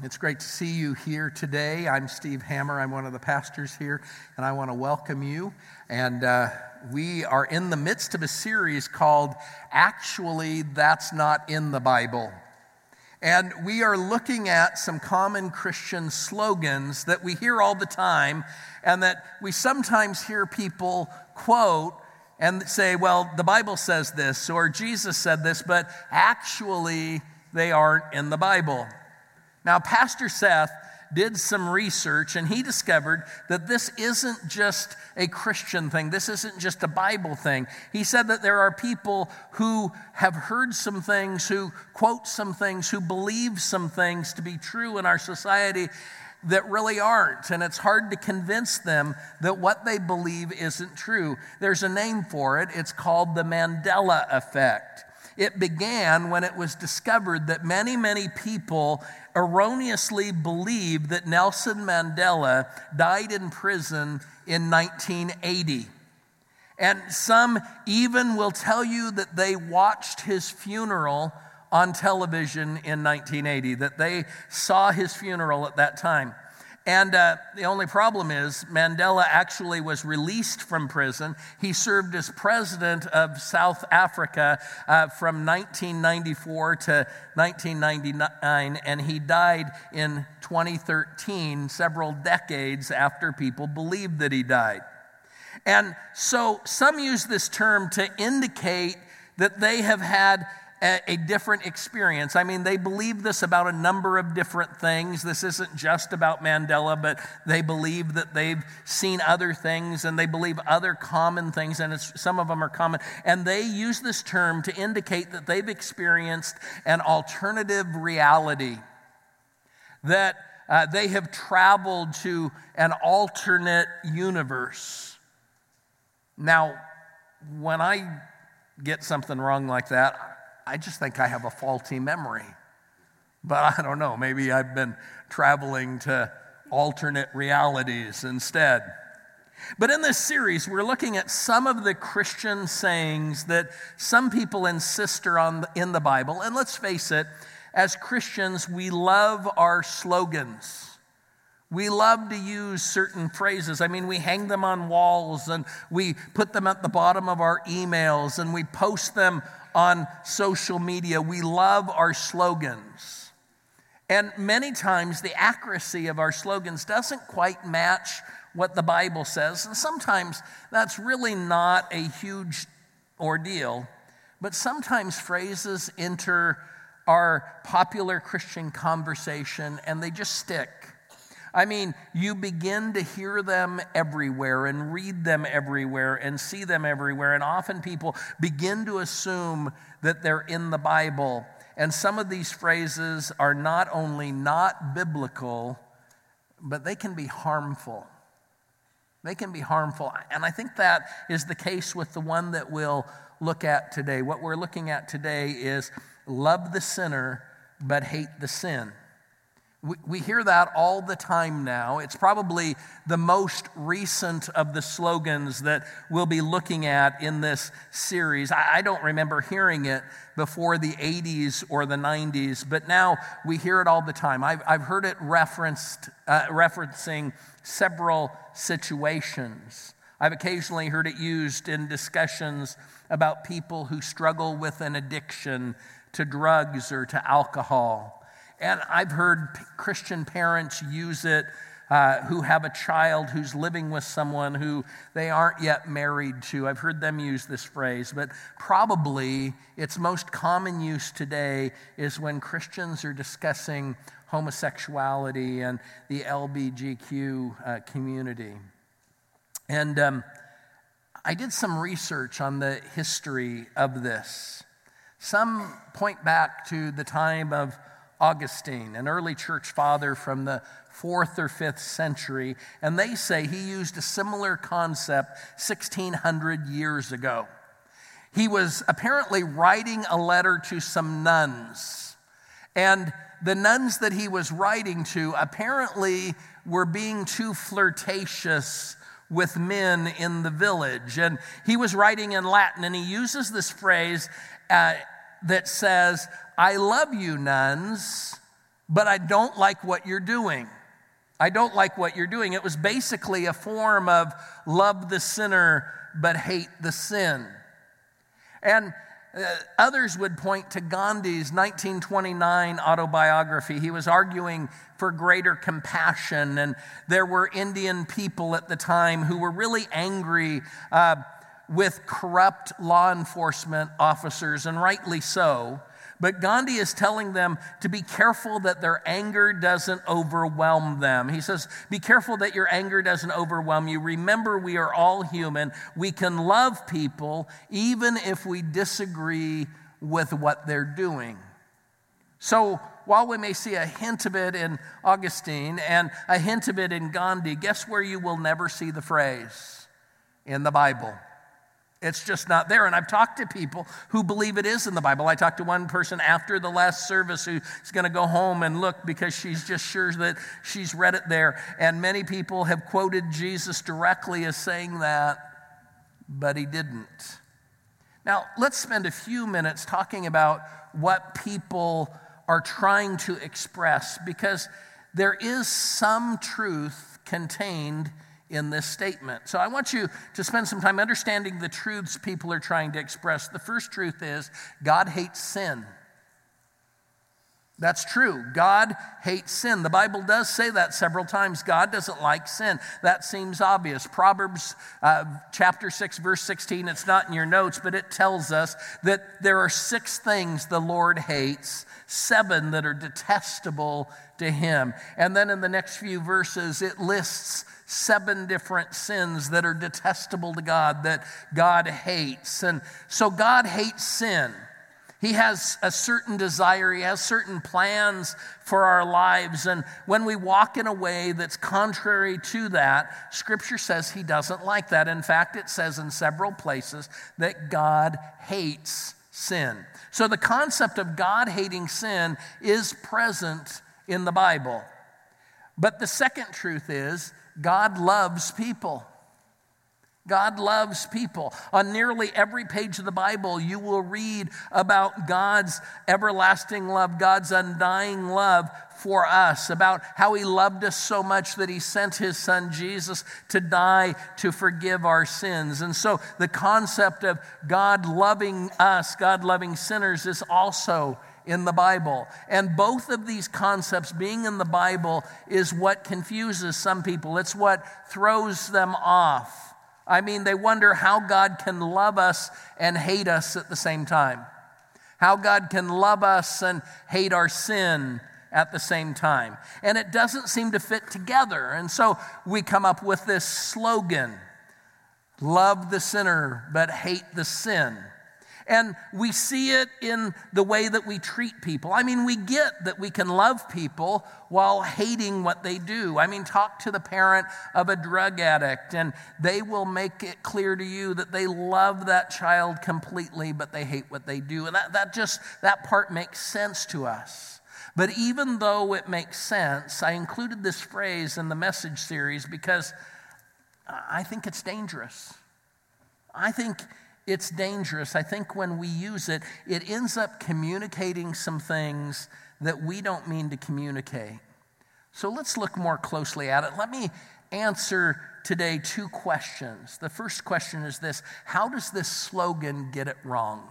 It's great to see you here today. I'm Steve Hammer. I'm one of the pastors here, and I want to welcome you. And uh, we are in the midst of a series called Actually, That's Not in the Bible. And we are looking at some common Christian slogans that we hear all the time and that we sometimes hear people quote and say, well, the Bible says this, or Jesus said this, but actually, they aren't in the Bible. Now, Pastor Seth did some research and he discovered that this isn't just a Christian thing. This isn't just a Bible thing. He said that there are people who have heard some things, who quote some things, who believe some things to be true in our society that really aren't. And it's hard to convince them that what they believe isn't true. There's a name for it, it's called the Mandela effect. It began when it was discovered that many, many people erroneously believed that Nelson Mandela died in prison in 1980. And some even will tell you that they watched his funeral on television in 1980, that they saw his funeral at that time. And uh, the only problem is, Mandela actually was released from prison. He served as president of South Africa uh, from 1994 to 1999, and he died in 2013, several decades after people believed that he died. And so some use this term to indicate that they have had a, different experience. I mean, they believe this about a number of different things. This isn't just about Mandela, but they believe that they've seen other things and they believe other common things, and some of them are common. And they use this term to indicate that they've experienced an alternative reality, that uh, they have traveled to an alternate universe. Now, when I get something wrong like that, I just think I have a faulty memory. But I don't know, maybe I've been traveling to alternate realities instead. But in this series, we're looking at some of the Christian sayings that some people insist on in the Bible. And let's face it, as Christians, we love our slogans. We love to use certain phrases. I mean, we hang them on walls and we put them at the bottom of our emails and we post them on social media. We love our slogans. And many times the accuracy of our slogans doesn't quite match what the Bible says. And sometimes that's really not a huge ordeal. But sometimes phrases enter our popular Christian conversation and they just stick. I mean, you begin to hear them everywhere and read them everywhere and see them everywhere. And often people begin to assume that they're in the Bible. And some of these phrases are not only not biblical, but they can be harmful. They can be harmful. And I think that is the case with the one that we'll look at today. What we're looking at today is love the sinner, but hate the sin. We, we hear that all the time now. It's probably the most recent of the slogans that we'll be looking at in this series. I, I don't remember hearing it before the 80s or the 90s, but now we hear it all the time. I've, I've heard it referenced, uh, referencing several situations. I've occasionally heard it used in discussions about people who struggle with an addiction to drugs or to alcohol. And I've heard Christian parents use it uh, who have a child who's living with someone who they aren't yet married to. I've heard them use this phrase, but probably its most common use today is when Christians are discussing homosexuality and the LBGQ uh, community. And um, I did some research on the history of this. Some point back to the time of Augustine, an early church father from the fourth or fifth century, and they say he used a similar concept 1600 years ago. He was apparently writing a letter to some nuns, and the nuns that he was writing to apparently were being too flirtatious with men in the village. And he was writing in Latin, and he uses this phrase uh, that says, I love you, nuns, but I don't like what you're doing. I don't like what you're doing. It was basically a form of love the sinner, but hate the sin. And uh, others would point to Gandhi's 1929 autobiography. He was arguing for greater compassion, and there were Indian people at the time who were really angry uh, with corrupt law enforcement officers, and rightly so. But Gandhi is telling them to be careful that their anger doesn't overwhelm them. He says, Be careful that your anger doesn't overwhelm you. Remember, we are all human. We can love people even if we disagree with what they're doing. So, while we may see a hint of it in Augustine and a hint of it in Gandhi, guess where you will never see the phrase? In the Bible. It's just not there. And I've talked to people who believe it is in the Bible. I talked to one person after the last service who's going to go home and look because she's just sure that she's read it there. And many people have quoted Jesus directly as saying that, but he didn't. Now, let's spend a few minutes talking about what people are trying to express because there is some truth contained in this statement. So I want you to spend some time understanding the truths people are trying to express. The first truth is God hates sin. That's true. God hates sin. The Bible does say that several times. God doesn't like sin. That seems obvious. Proverbs uh, chapter 6, verse 16, it's not in your notes, but it tells us that there are six things the Lord hates, seven that are detestable to him. And then in the next few verses, it lists seven different sins that are detestable to God, that God hates. And so God hates sin. He has a certain desire, He has certain plans for our lives. And when we walk in a way that's contrary to that, Scripture says He doesn't like that. In fact, it says in several places that God hates sin. So the concept of God hating sin is present in the Bible. But the second truth is God loves people. God loves people. On nearly every page of the Bible, you will read about God's everlasting love, God's undying love for us, about how He loved us so much that He sent His Son Jesus to die to forgive our sins. And so the concept of God loving us, God loving sinners, is also in the Bible. And both of these concepts being in the Bible is what confuses some people, it's what throws them off. I mean, they wonder how God can love us and hate us at the same time. How God can love us and hate our sin at the same time. And it doesn't seem to fit together. And so we come up with this slogan love the sinner, but hate the sin. And we see it in the way that we treat people. I mean, we get that we can love people while hating what they do. I mean, talk to the parent of a drug addict, and they will make it clear to you that they love that child completely, but they hate what they do. And that, that just, that part makes sense to us. But even though it makes sense, I included this phrase in the message series because I think it's dangerous. I think it's dangerous. I think when we use it, it ends up communicating some things that we don't mean to communicate. So let's look more closely at it. Let me answer today two questions. The first question is this How does this slogan get it wrong?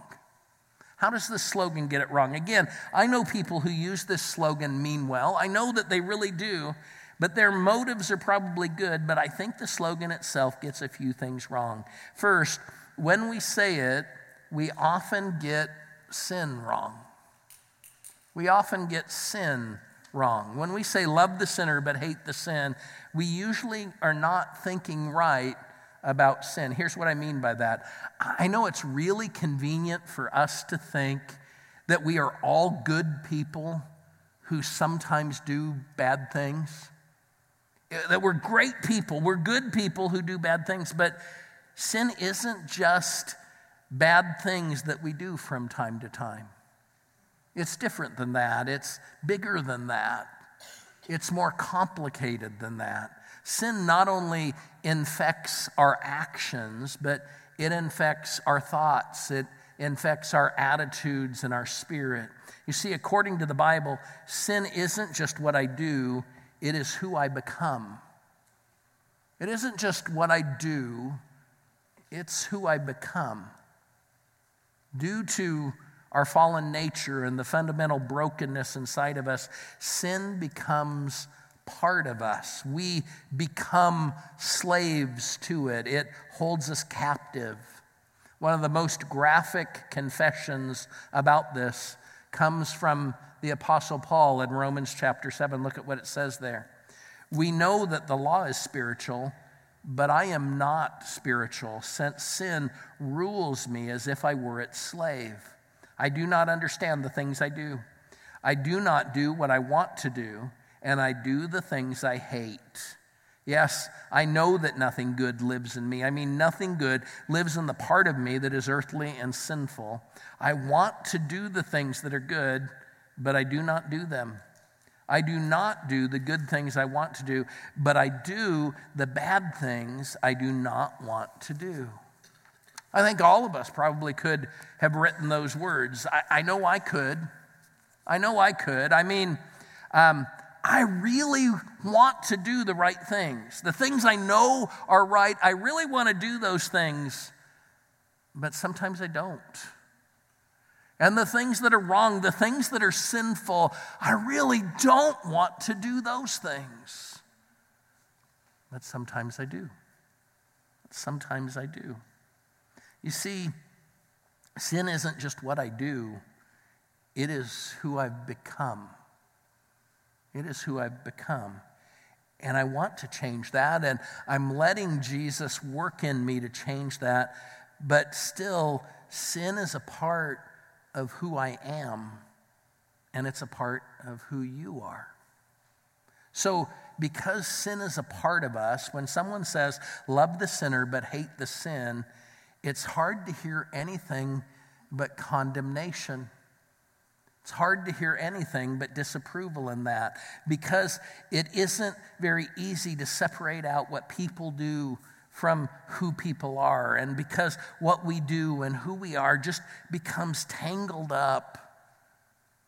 How does this slogan get it wrong? Again, I know people who use this slogan mean well. I know that they really do, but their motives are probably good, but I think the slogan itself gets a few things wrong. First, when we say it, we often get sin wrong. We often get sin wrong. When we say love the sinner but hate the sin, we usually are not thinking right about sin. Here's what I mean by that I know it's really convenient for us to think that we are all good people who sometimes do bad things. That we're great people, we're good people who do bad things, but Sin isn't just bad things that we do from time to time. It's different than that. It's bigger than that. It's more complicated than that. Sin not only infects our actions, but it infects our thoughts. It infects our attitudes and our spirit. You see, according to the Bible, sin isn't just what I do, it is who I become. It isn't just what I do, it's who I become. Due to our fallen nature and the fundamental brokenness inside of us, sin becomes part of us. We become slaves to it, it holds us captive. One of the most graphic confessions about this comes from the Apostle Paul in Romans chapter 7. Look at what it says there. We know that the law is spiritual, but I am not spiritual, since sin rules me as if I were its slave. I do not understand the things I do. I do not do what I want to do, and I do the things I hate. Yes, I know that nothing good lives in me. I mean, nothing good lives in the part of me that is earthly and sinful. I want to do the things that are good, but I do not do them. I do not do the good things I want to do, but I do the bad things I do not want to do. I think all of us probably could have written those words. I, I know I could. I know I could. I mean, um, I really want to do the right things. The things I know are right, I really want to do those things, but sometimes I don't. And the things that are wrong, the things that are sinful, I really don't want to do those things. But sometimes I do. Sometimes I do. You see, sin isn't just what I do, it is who I've become. It is who I've become. And I want to change that, and I'm letting Jesus work in me to change that. But still, sin is a part of who I am, and it's a part of who you are. So, because sin is a part of us, when someone says, love the sinner but hate the sin, it's hard to hear anything but condemnation. It's hard to hear anything but disapproval in that because it isn't very easy to separate out what people do from who people are. And because what we do and who we are just becomes tangled up,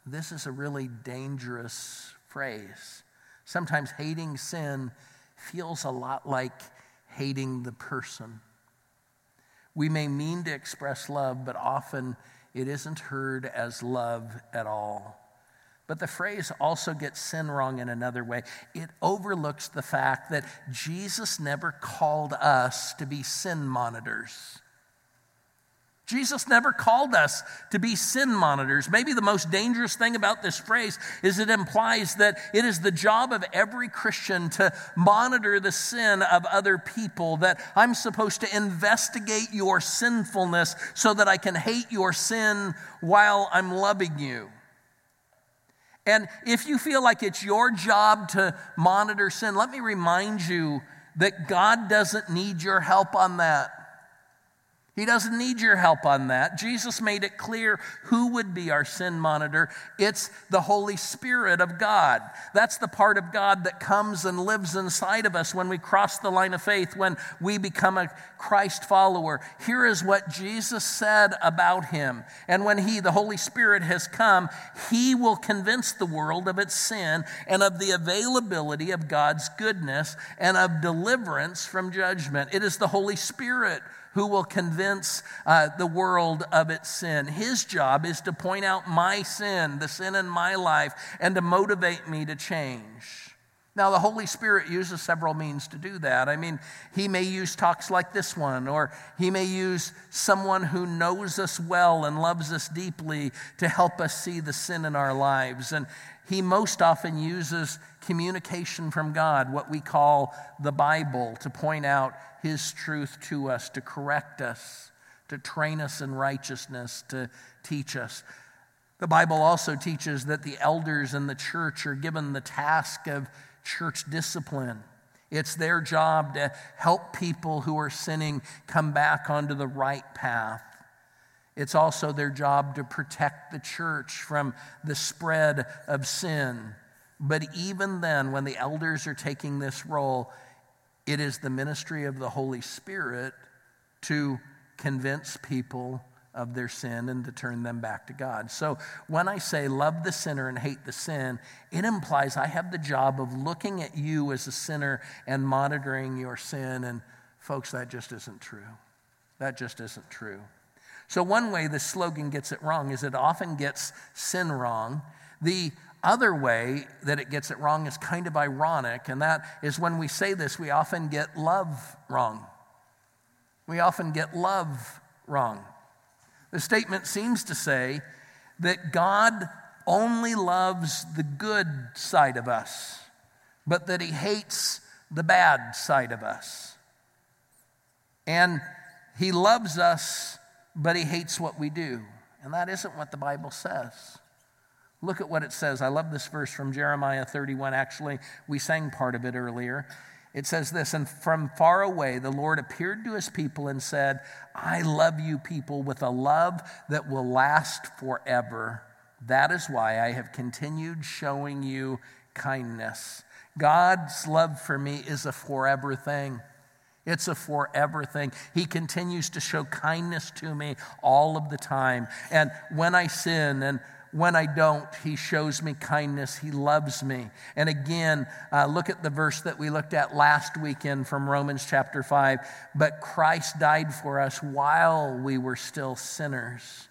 this is a really dangerous phrase. Sometimes hating sin feels a lot like hating the person. We may mean to express love, but often it isn't heard as love at all. But the phrase also gets sin wrong in another way. It overlooks the fact that Jesus never called us to be sin monitors. Jesus never called us to be sin monitors. Maybe the most dangerous thing about this phrase is it implies that it is the job of every Christian to monitor the sin of other people, that I'm supposed to investigate your sinfulness so that I can hate your sin while I'm loving you. And if you feel like it's your job to monitor sin, let me remind you that God doesn't need your help on that. He doesn't need your help on that. Jesus made it clear who would be our sin monitor. It's the Holy Spirit of God. That's the part of God that comes and lives inside of us when we cross the line of faith, when we become a Christ follower. Here is what Jesus said about him. And when he, the Holy Spirit, has come, he will convince the world of its sin and of the availability of God's goodness and of deliverance from judgment. It is the Holy Spirit who will convince uh, the world of its sin. His job is to point out my sin, the sin in my life, and to motivate me to change. Now, the Holy Spirit uses several means to do that. I mean, He may use talks like this one, or He may use someone who knows us well and loves us deeply to help us see the sin in our lives. And He most often uses communication from God, what we call the Bible, to point out His truth to us, to correct us, to train us in righteousness, to teach us. The Bible also teaches that the elders in the church are given the task of church discipline. It's their job to help people who are sinning come back onto the right path. It's also their job to protect the church from the spread of sin. But even then, when the elders are taking this role, it is the ministry of the Holy Spirit to convince people of their sin and to turn them back to God. So when I say love the sinner and hate the sin, it implies I have the job of looking at you as a sinner and monitoring your sin. And folks, that just isn't true. That just isn't true. So, one way the slogan gets it wrong is it often gets sin wrong. The other way that it gets it wrong is kind of ironic, and that is when we say this, we often get love wrong. We often get love wrong. The statement seems to say that God only loves the good side of us, but that He hates the bad side of us. And He loves us, but He hates what we do. And that isn't what the Bible says. Look at what it says. I love this verse from Jeremiah 31. Actually, we sang part of it earlier. It says this And from far away, the Lord appeared to his people and said, I love you, people, with a love that will last forever. That is why I have continued showing you kindness. God's love for me is a forever thing. It's a forever thing. He continues to show kindness to me all of the time. And when I sin and when I don't, he shows me kindness. He loves me. And again, uh, look at the verse that we looked at last weekend from Romans chapter 5. But Christ died for us while we were still sinners.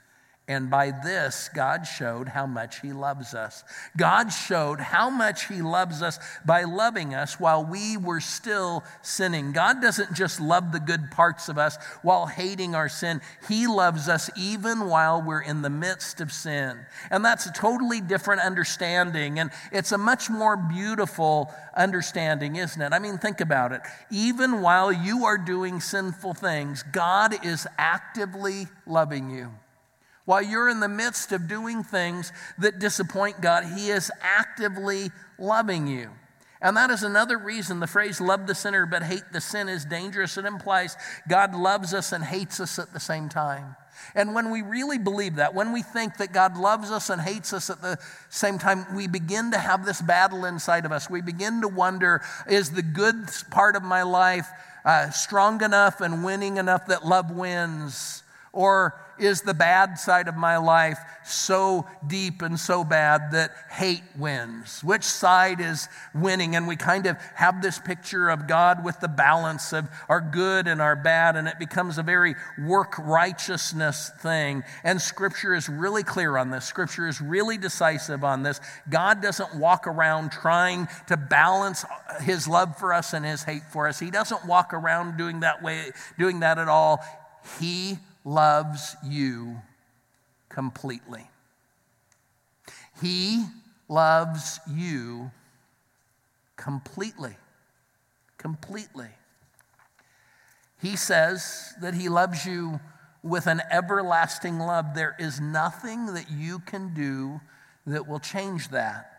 And by this, God showed how much He loves us. God showed how much He loves us by loving us while we were still sinning. God doesn't just love the good parts of us while hating our sin, He loves us even while we're in the midst of sin. And that's a totally different understanding. And it's a much more beautiful understanding, isn't it? I mean, think about it. Even while you are doing sinful things, God is actively loving you. While you're in the midst of doing things that disappoint God, He is actively loving you. And that is another reason the phrase love the sinner but hate the sin is dangerous. It implies God loves us and hates us at the same time. And when we really believe that, when we think that God loves us and hates us at the same time, we begin to have this battle inside of us. We begin to wonder is the good part of my life uh, strong enough and winning enough that love wins? Or is the bad side of my life so deep and so bad that hate wins? Which side is winning? And we kind of have this picture of God with the balance of our good and our bad, and it becomes a very work righteousness thing. And Scripture is really clear on this. Scripture is really decisive on this. God doesn't walk around trying to balance his love for us and his hate for us. He doesn't walk around doing that way, doing that at all. He loves you completely. He loves you completely. Completely. He says that He loves you with an everlasting love. There is nothing that you can do that will change that.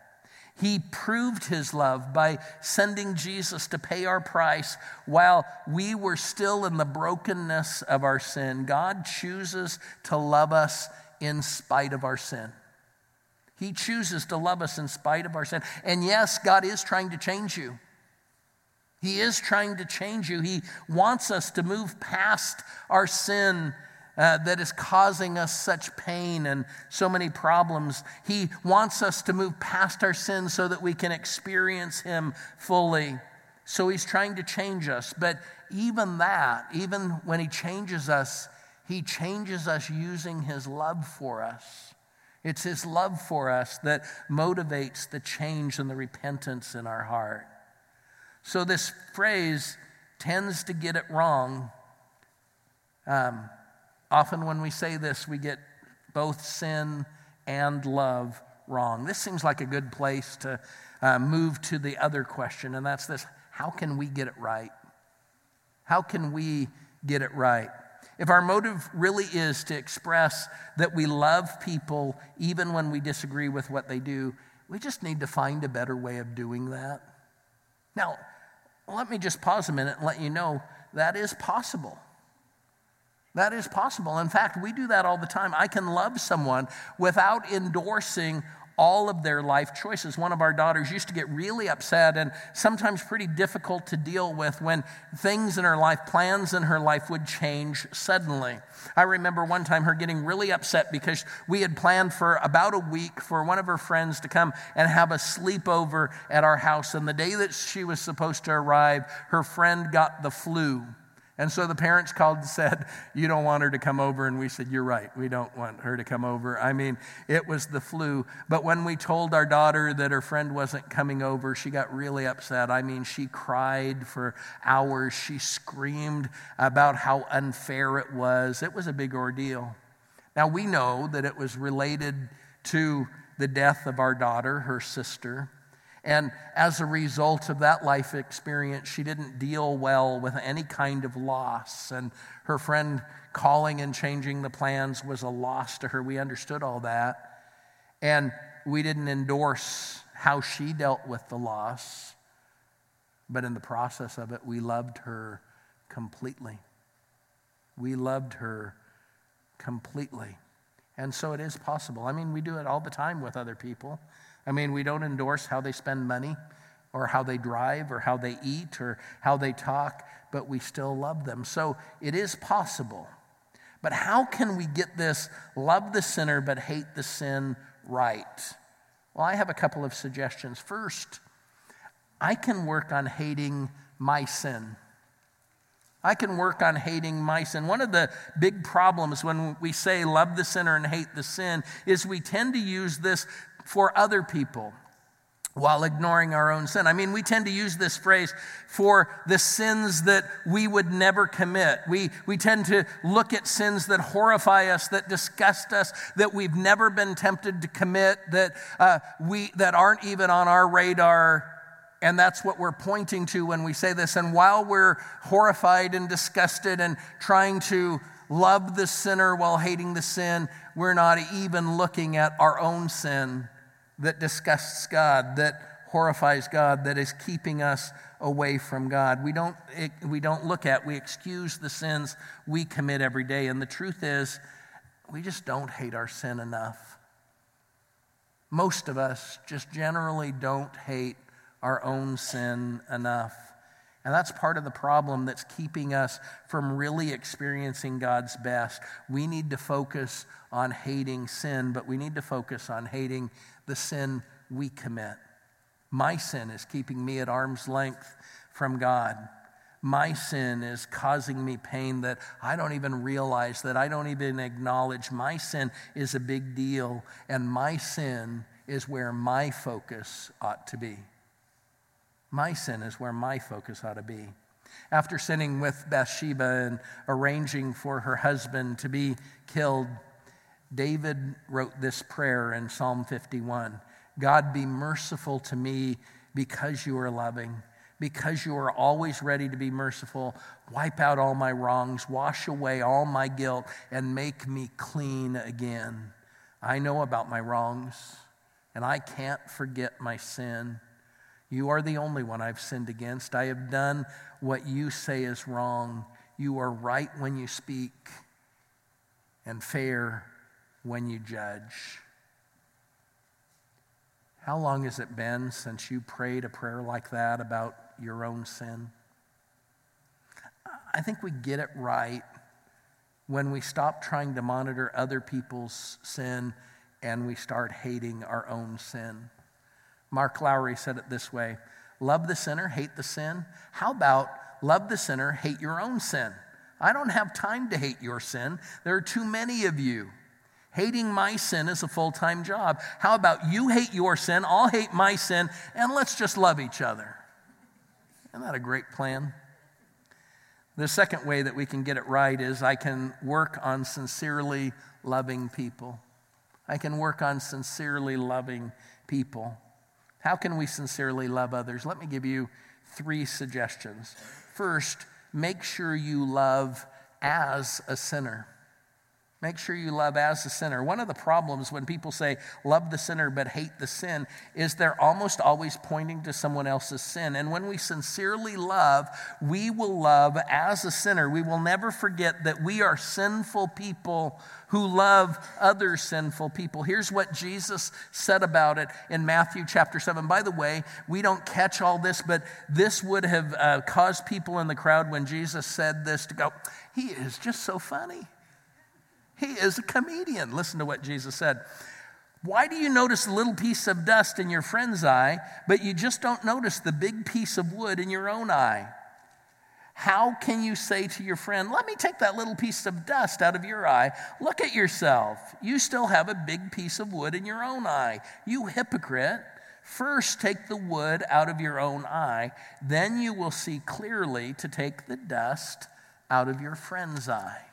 He proved his love by sending Jesus to pay our price while we were still in the brokenness of our sin. God chooses to love us in spite of our sin. He chooses to love us in spite of our sin. And yes, God is trying to change you. He is trying to change you. He wants us to move past our sin uh, that is causing us such pain and so many problems. He wants us to move past our sins so that we can experience Him fully. So He's trying to change us. But even that, even when He changes us, He changes us using His love for us. It's His love for us that motivates the change and the repentance in our heart. So this phrase tends to get it wrong. Um, Often, when we say this, we get both sin and love wrong. This seems like a good place to uh, move to the other question, and that's this how can we get it right? How can we get it right? If our motive really is to express that we love people even when we disagree with what they do, we just need to find a better way of doing that. Now, let me just pause a minute and let you know that is possible. That is possible. In fact, we do that all the time. I can love someone without endorsing all of their life choices. One of our daughters used to get really upset and sometimes pretty difficult to deal with when things in her life, plans in her life would change suddenly. I remember one time her getting really upset because we had planned for about a week for one of her friends to come and have a sleepover at our house. And the day that she was supposed to arrive, her friend got the flu. And so the parents called and said, You don't want her to come over. And we said, You're right. We don't want her to come over. I mean, it was the flu. But when we told our daughter that her friend wasn't coming over, she got really upset. I mean, she cried for hours. She screamed about how unfair it was. It was a big ordeal. Now, we know that it was related to the death of our daughter, her sister. And as a result of that life experience, she didn't deal well with any kind of loss. And her friend calling and changing the plans was a loss to her. We understood all that. And we didn't endorse how she dealt with the loss. But in the process of it, we loved her completely. We loved her completely. And so it is possible. I mean, we do it all the time with other people. I mean, we don't endorse how they spend money or how they drive or how they eat or how they talk, but we still love them. So it is possible. But how can we get this love the sinner but hate the sin right? Well, I have a couple of suggestions. First, I can work on hating my sin. I can work on hating my sin. One of the big problems when we say love the sinner and hate the sin is we tend to use this for other people while ignoring our own sin. I mean, we tend to use this phrase for the sins that we would never commit. We, we tend to look at sins that horrify us, that disgust us, that we've never been tempted to commit, that, uh, we, that aren't even on our radar. And that's what we're pointing to when we say this. And while we're horrified and disgusted and trying to love the sinner while hating the sin, we're not even looking at our own sin that disgusts God, that horrifies God, that is keeping us away from God. We don't, we don't look at, we excuse the sins we commit every day. And the truth is, we just don't hate our sin enough. Most of us just generally don't hate our own sin enough. And that's part of the problem that's keeping us from really experiencing God's best. We need to focus on hating sin, but we need to focus on hating the sin we commit. My sin is keeping me at arm's length from God. My sin is causing me pain that I don't even realize, that I don't even acknowledge. My sin is a big deal, and my sin is where my focus ought to be. My sin is where my focus ought to be. After sinning with Bathsheba and arranging for her husband to be killed, David wrote this prayer in Psalm 51 God, be merciful to me because you are loving, because you are always ready to be merciful. Wipe out all my wrongs, wash away all my guilt, and make me clean again. I know about my wrongs, and I can't forget my sin. You are the only one I've sinned against. I have done what you say is wrong. You are right when you speak and fair when you judge. How long has it been since you prayed a prayer like that about your own sin? I think we get it right when we stop trying to monitor other people's sin and we start hating our own sin. Mark Lowry said it this way Love the sinner, hate the sin. How about love the sinner, hate your own sin? I don't have time to hate your sin. There are too many of you. Hating my sin is a full time job. How about you hate your sin, I'll hate my sin, and let's just love each other? Isn't that a great plan? The second way that we can get it right is I can work on sincerely loving people. I can work on sincerely loving people. How can we sincerely love others? Let me give you three suggestions. First, make sure you love as a sinner. Make sure you love as a sinner. One of the problems when people say love the sinner but hate the sin is they're almost always pointing to someone else's sin. And when we sincerely love, we will love as a sinner. We will never forget that we are sinful people who love other sinful people. Here's what Jesus said about it in Matthew chapter 7. By the way, we don't catch all this, but this would have uh, caused people in the crowd when Jesus said this to go, He is just so funny. He is a comedian. Listen to what Jesus said. Why do you notice a little piece of dust in your friend's eye, but you just don't notice the big piece of wood in your own eye? How can you say to your friend, Let me take that little piece of dust out of your eye? Look at yourself. You still have a big piece of wood in your own eye. You hypocrite. First, take the wood out of your own eye, then you will see clearly to take the dust out of your friend's eye.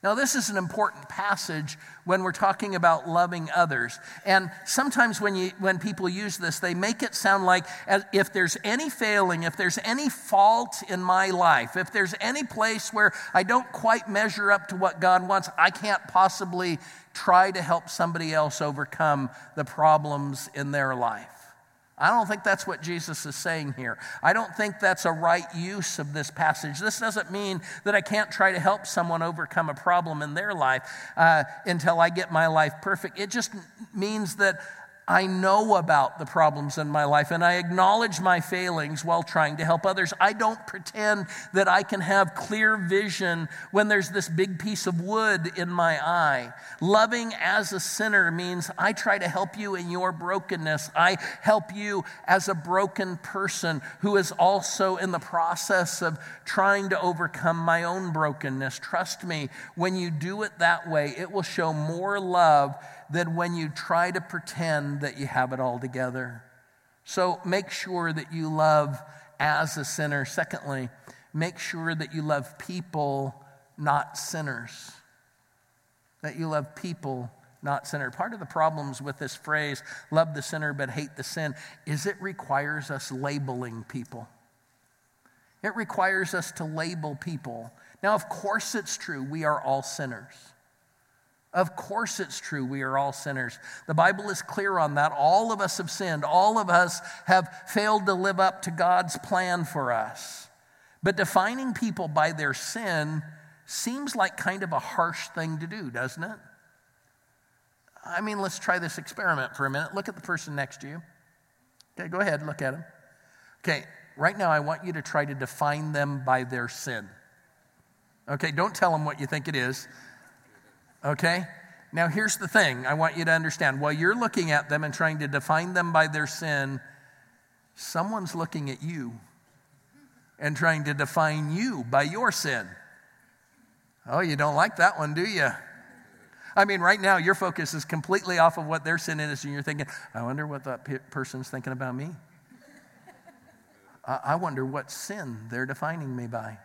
Now, this is an important passage when we're talking about loving others. And sometimes when, you, when people use this, they make it sound like if there's any failing, if there's any fault in my life, if there's any place where I don't quite measure up to what God wants, I can't possibly try to help somebody else overcome the problems in their life. I don't think that's what Jesus is saying here. I don't think that's a right use of this passage. This doesn't mean that I can't try to help someone overcome a problem in their life uh, until I get my life perfect. It just means that I know about the problems in my life and I acknowledge my failings while trying to help others. I don't pretend that I can have clear vision when there's this big piece of wood in my eye. Loving as a sinner means I try to help you in your brokenness. I help you as a broken person who is also in the process of trying to overcome my own brokenness. Trust me, when you do it that way, it will show more love than when you try to pretend that you have it all together. So make sure that you love as a sinner. Secondly, make sure that you love people, not sinners. That you love people, not sinner. Part of the problems with this phrase, love the sinner but hate the sin, is it requires us labeling people. It requires us to label people. Now, of course, it's true, we are all sinners. Of course, it's true. We are all sinners. The Bible is clear on that. All of us have sinned. All of us have failed to live up to God's plan for us. But defining people by their sin seems like kind of a harsh thing to do, doesn't it? I mean, let's try this experiment for a minute. Look at the person next to you. Okay, go ahead, look at him. Okay, right now I want you to try to define them by their sin. Okay, don't tell them what you think it is. Okay? Now, here's the thing I want you to understand. While you're looking at them and trying to define them by their sin, someone's looking at you and trying to define you by your sin. Oh, you don't like that one, do you? I mean, right now, your focus is completely off of what their sin is, and you're thinking, I wonder what that person's thinking about me. I wonder what sin they're defining me by.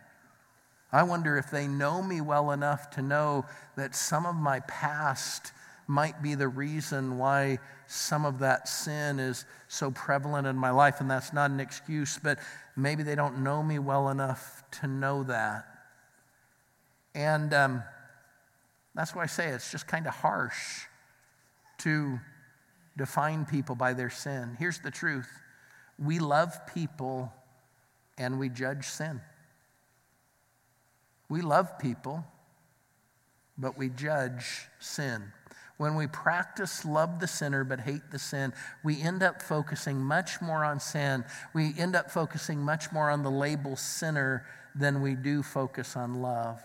I wonder if they know me well enough to know that some of my past might be the reason why some of that sin is so prevalent in my life. And that's not an excuse, but maybe they don't know me well enough to know that. And um, that's why I say it's just kind of harsh to define people by their sin. Here's the truth we love people and we judge sin. We love people, but we judge sin. When we practice love the sinner but hate the sin, we end up focusing much more on sin. We end up focusing much more on the label sinner than we do focus on love.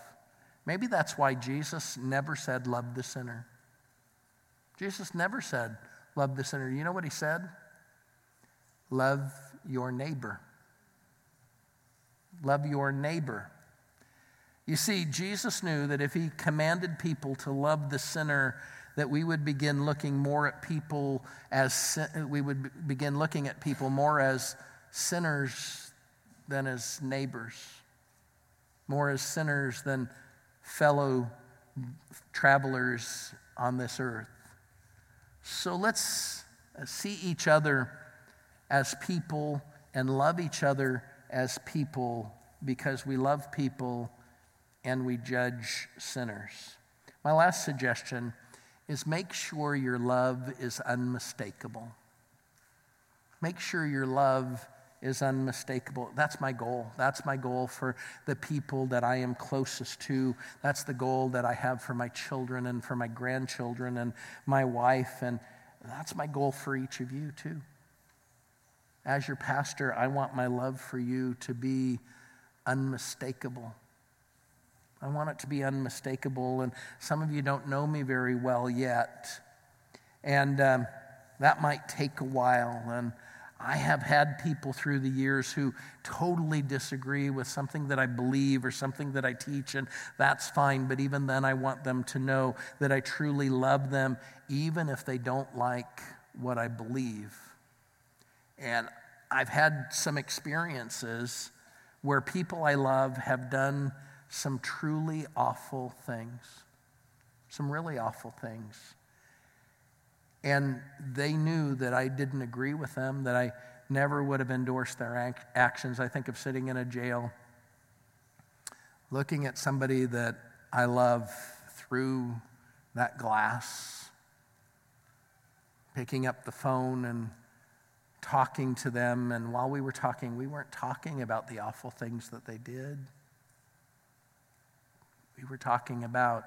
Maybe that's why Jesus never said, Love the sinner. Jesus never said, Love the sinner. You know what he said? Love your neighbor. Love your neighbor. You see, Jesus knew that if he commanded people to love the sinner, that we would begin looking more at people as we would begin looking at people more as sinners than as neighbors, more as sinners than fellow travelers on this earth. So let's uh, see each other as people and love each other as people because we love people and we judge sinners. My last suggestion is make sure your love is unmistakable. Make sure your love is unmistakable. That's my goal. That's my goal for the people that I am closest to. That's the goal that I have for my children and for my grandchildren and my wife. And that's my goal for each of you, too. As your pastor, I want my love for you to be unmistakable. I want it to be unmistakable. And some of you don't know me very well yet. And um, that might take a while. And I have had people through the years who totally disagree with something that I believe or something that I teach, and that's fine. But even then, I want them to know that I truly love them, even if they don't like what I believe. And I've had some experiences where people I love have done some truly awful things, some really awful things. And they knew that I didn't agree with them, that I never would have endorsed their ac- actions. I think of sitting in a jail, looking at somebody that I love through that glass, picking up the phone and talking to them. And while we were talking, we weren't talking about the awful things that they did. We were talking about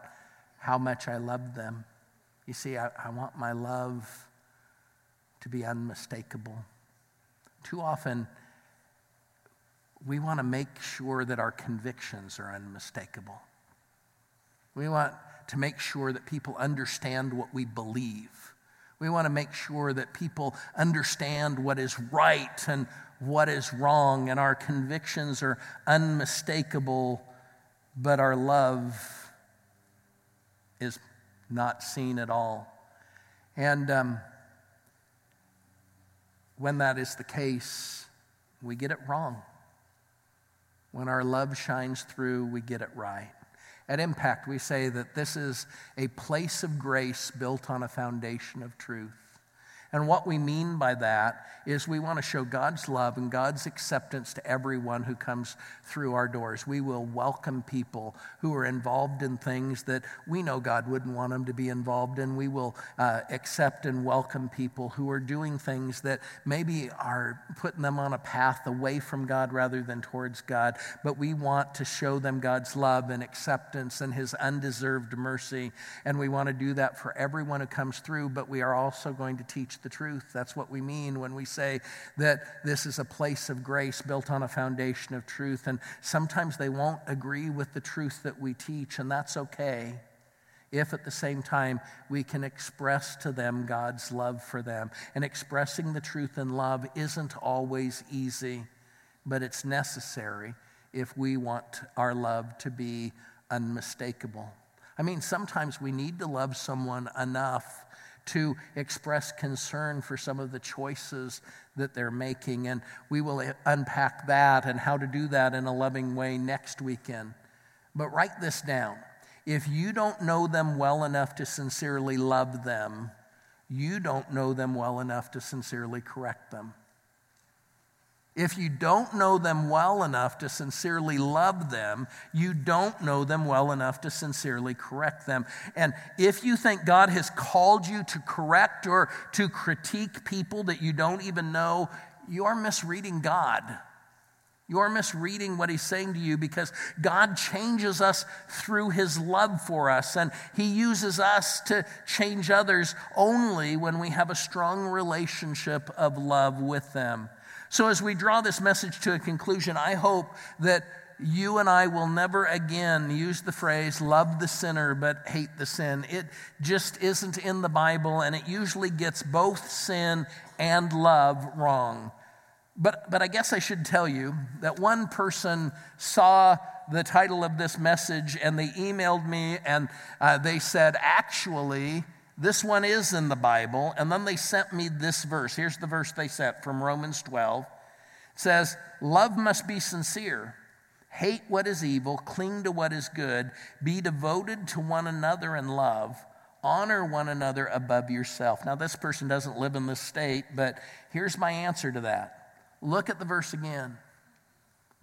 how much I loved them you see, I, I want my love to be unmistakable. Too often, we want to make sure that our convictions are unmistakable. We want to make sure that people understand what we believe. We want to make sure that people understand what is right and what is wrong, and our convictions are unmistakable, but our love is not seen at all. And um, when that is the case, we get it wrong. When our love shines through, we get it right. At Impact, we say that this is a place of grace built on a foundation of truth. And what we mean by that is we want to show God's love and God's acceptance to everyone who comes through our doors. We will welcome people who are involved in things that we know God wouldn't want them to be involved in. We will uh, accept and welcome people who are doing things that maybe are putting them on a path away from God rather than towards God. But we want to show them God's love and acceptance and His undeserved mercy. And we want to do that for everyone who comes through, but we are also going to teach the truth. That's what we mean when we say that this is a place of grace built on a foundation of truth. And sometimes they won't agree with the truth that we teach, and that's okay if at the same time we can express to them God's love for them. And expressing the truth in love isn't always easy, but it's necessary if we want our love to be unmistakable. I mean, sometimes we need to love someone enough to express concern for some of the choices that they're making. And we will unpack that and how to do that in a loving way next weekend. But write this down. If you don't know them well enough to sincerely love them, you don't know them well enough to sincerely correct them. If you don't know them well enough to sincerely love them, you don't know them well enough to sincerely correct them. And if you think God has called you to correct or to critique people that you don't even know, you're misreading God. You're misreading what he's saying to you because God changes us through his love for us, and he uses us to change others only when we have a strong relationship of love with them. So, as we draw this message to a conclusion, I hope that you and I will never again use the phrase love the sinner but hate the sin. It just isn't in the Bible, and it usually gets both sin and love wrong. But, but I guess I should tell you that one person saw the title of this message and they emailed me and uh, they said, actually, this one is in the Bible. And then they sent me this verse. Here's the verse they sent from Romans 12. It says, Love must be sincere. Hate what is evil, cling to what is good, be devoted to one another in love, honor one another above yourself. Now, this person doesn't live in this state, but here's my answer to that. Look at the verse again.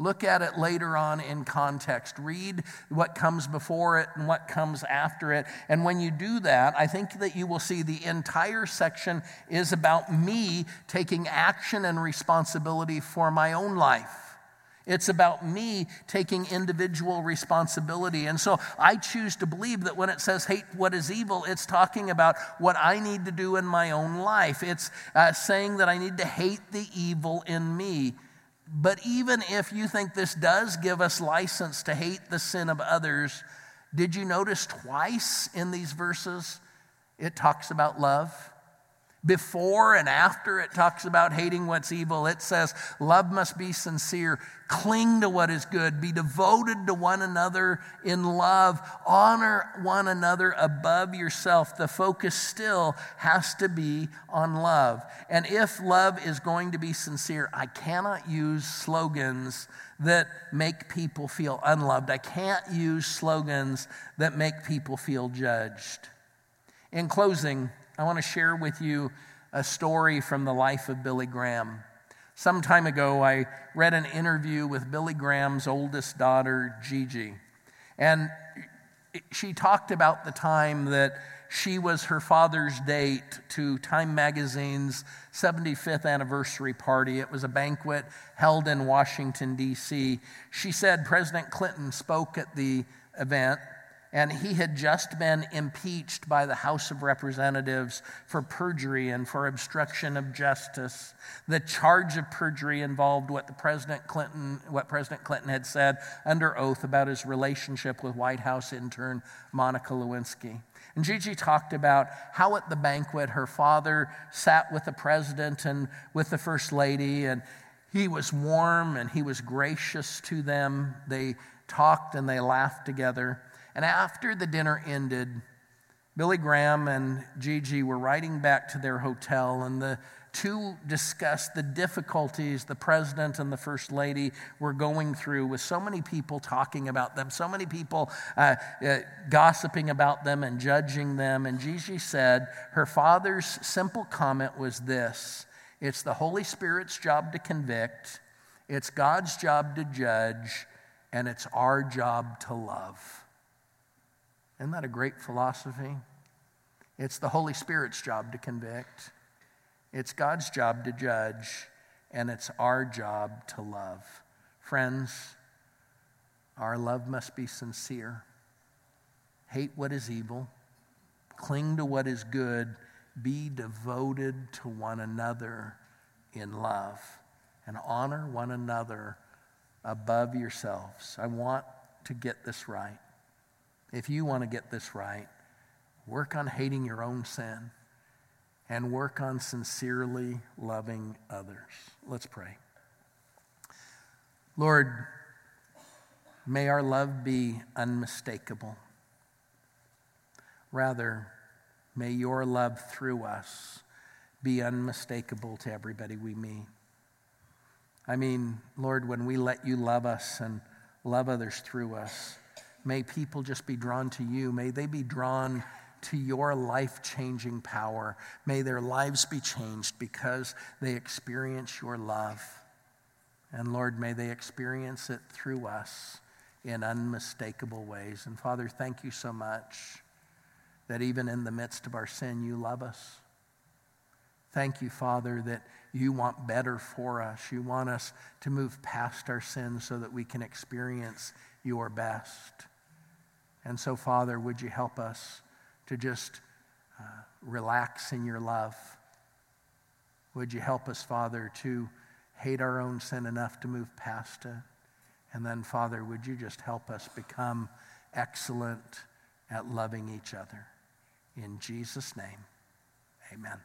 Look at it later on in context. Read what comes before it and what comes after it. And when you do that, I think that you will see the entire section is about me taking action and responsibility for my own life. It's about me taking individual responsibility. And so I choose to believe that when it says hate what is evil, it's talking about what I need to do in my own life. It's uh, saying that I need to hate the evil in me. But even if you think this does give us license to hate the sin of others, did you notice twice in these verses it talks about love? Before and after it talks about hating what's evil, it says love must be sincere, cling to what is good, be devoted to one another in love, honor one another above yourself. The focus still has to be on love. And if love is going to be sincere, I cannot use slogans that make people feel unloved. I can't use slogans that make people feel judged. In closing, I want to share with you a story from the life of Billy Graham. Some time ago, I read an interview with Billy Graham's oldest daughter, Gigi. And she talked about the time that she was her father's date to Time Magazine's 75th anniversary party. It was a banquet held in Washington, D.C. She said President Clinton spoke at the event and he had just been impeached by the House of Representatives for perjury and for obstruction of justice. The charge of perjury involved what the President Clinton, what President Clinton had said under oath about his relationship with White House intern Monica Lewinsky. And Gigi talked about how at the banquet her father sat with the president and with the first lady, and he was warm and he was gracious to them. They talked and they laughed together. And after the dinner ended, Billy Graham and Gigi were riding back to their hotel, and the two discussed the difficulties the president and the first lady were going through with so many people talking about them, so many people uh, uh, gossiping about them and judging them. And Gigi said her father's simple comment was this it's the Holy Spirit's job to convict, it's God's job to judge, and it's our job to love. Isn't that a great philosophy? It's the Holy Spirit's job to convict, it's God's job to judge, and it's our job to love. Friends, our love must be sincere. Hate what is evil, cling to what is good, be devoted to one another in love, and honor one another above yourselves. I want to get this right if you want to get this right, work on hating your own sin and work on sincerely loving others. Let's pray. Lord, may our love be unmistakable. Rather, may your love through us be unmistakable to everybody we meet. I mean, Lord, when we let you love us and love others through us, May people just be drawn to you. May they be drawn to your life changing power. May their lives be changed because they experience your love. And Lord, may they experience it through us in unmistakable ways. And Father, thank you so much that even in the midst of our sin, you love us. Thank you, Father, that you want better for us. You want us to move past our sins so that we can experience your best. And so, Father, would you help us to just uh, relax in your love? Would you help us, Father, to hate our own sin enough to move past it? And then, Father, would you just help us become excellent at loving each other? In Jesus' name, amen.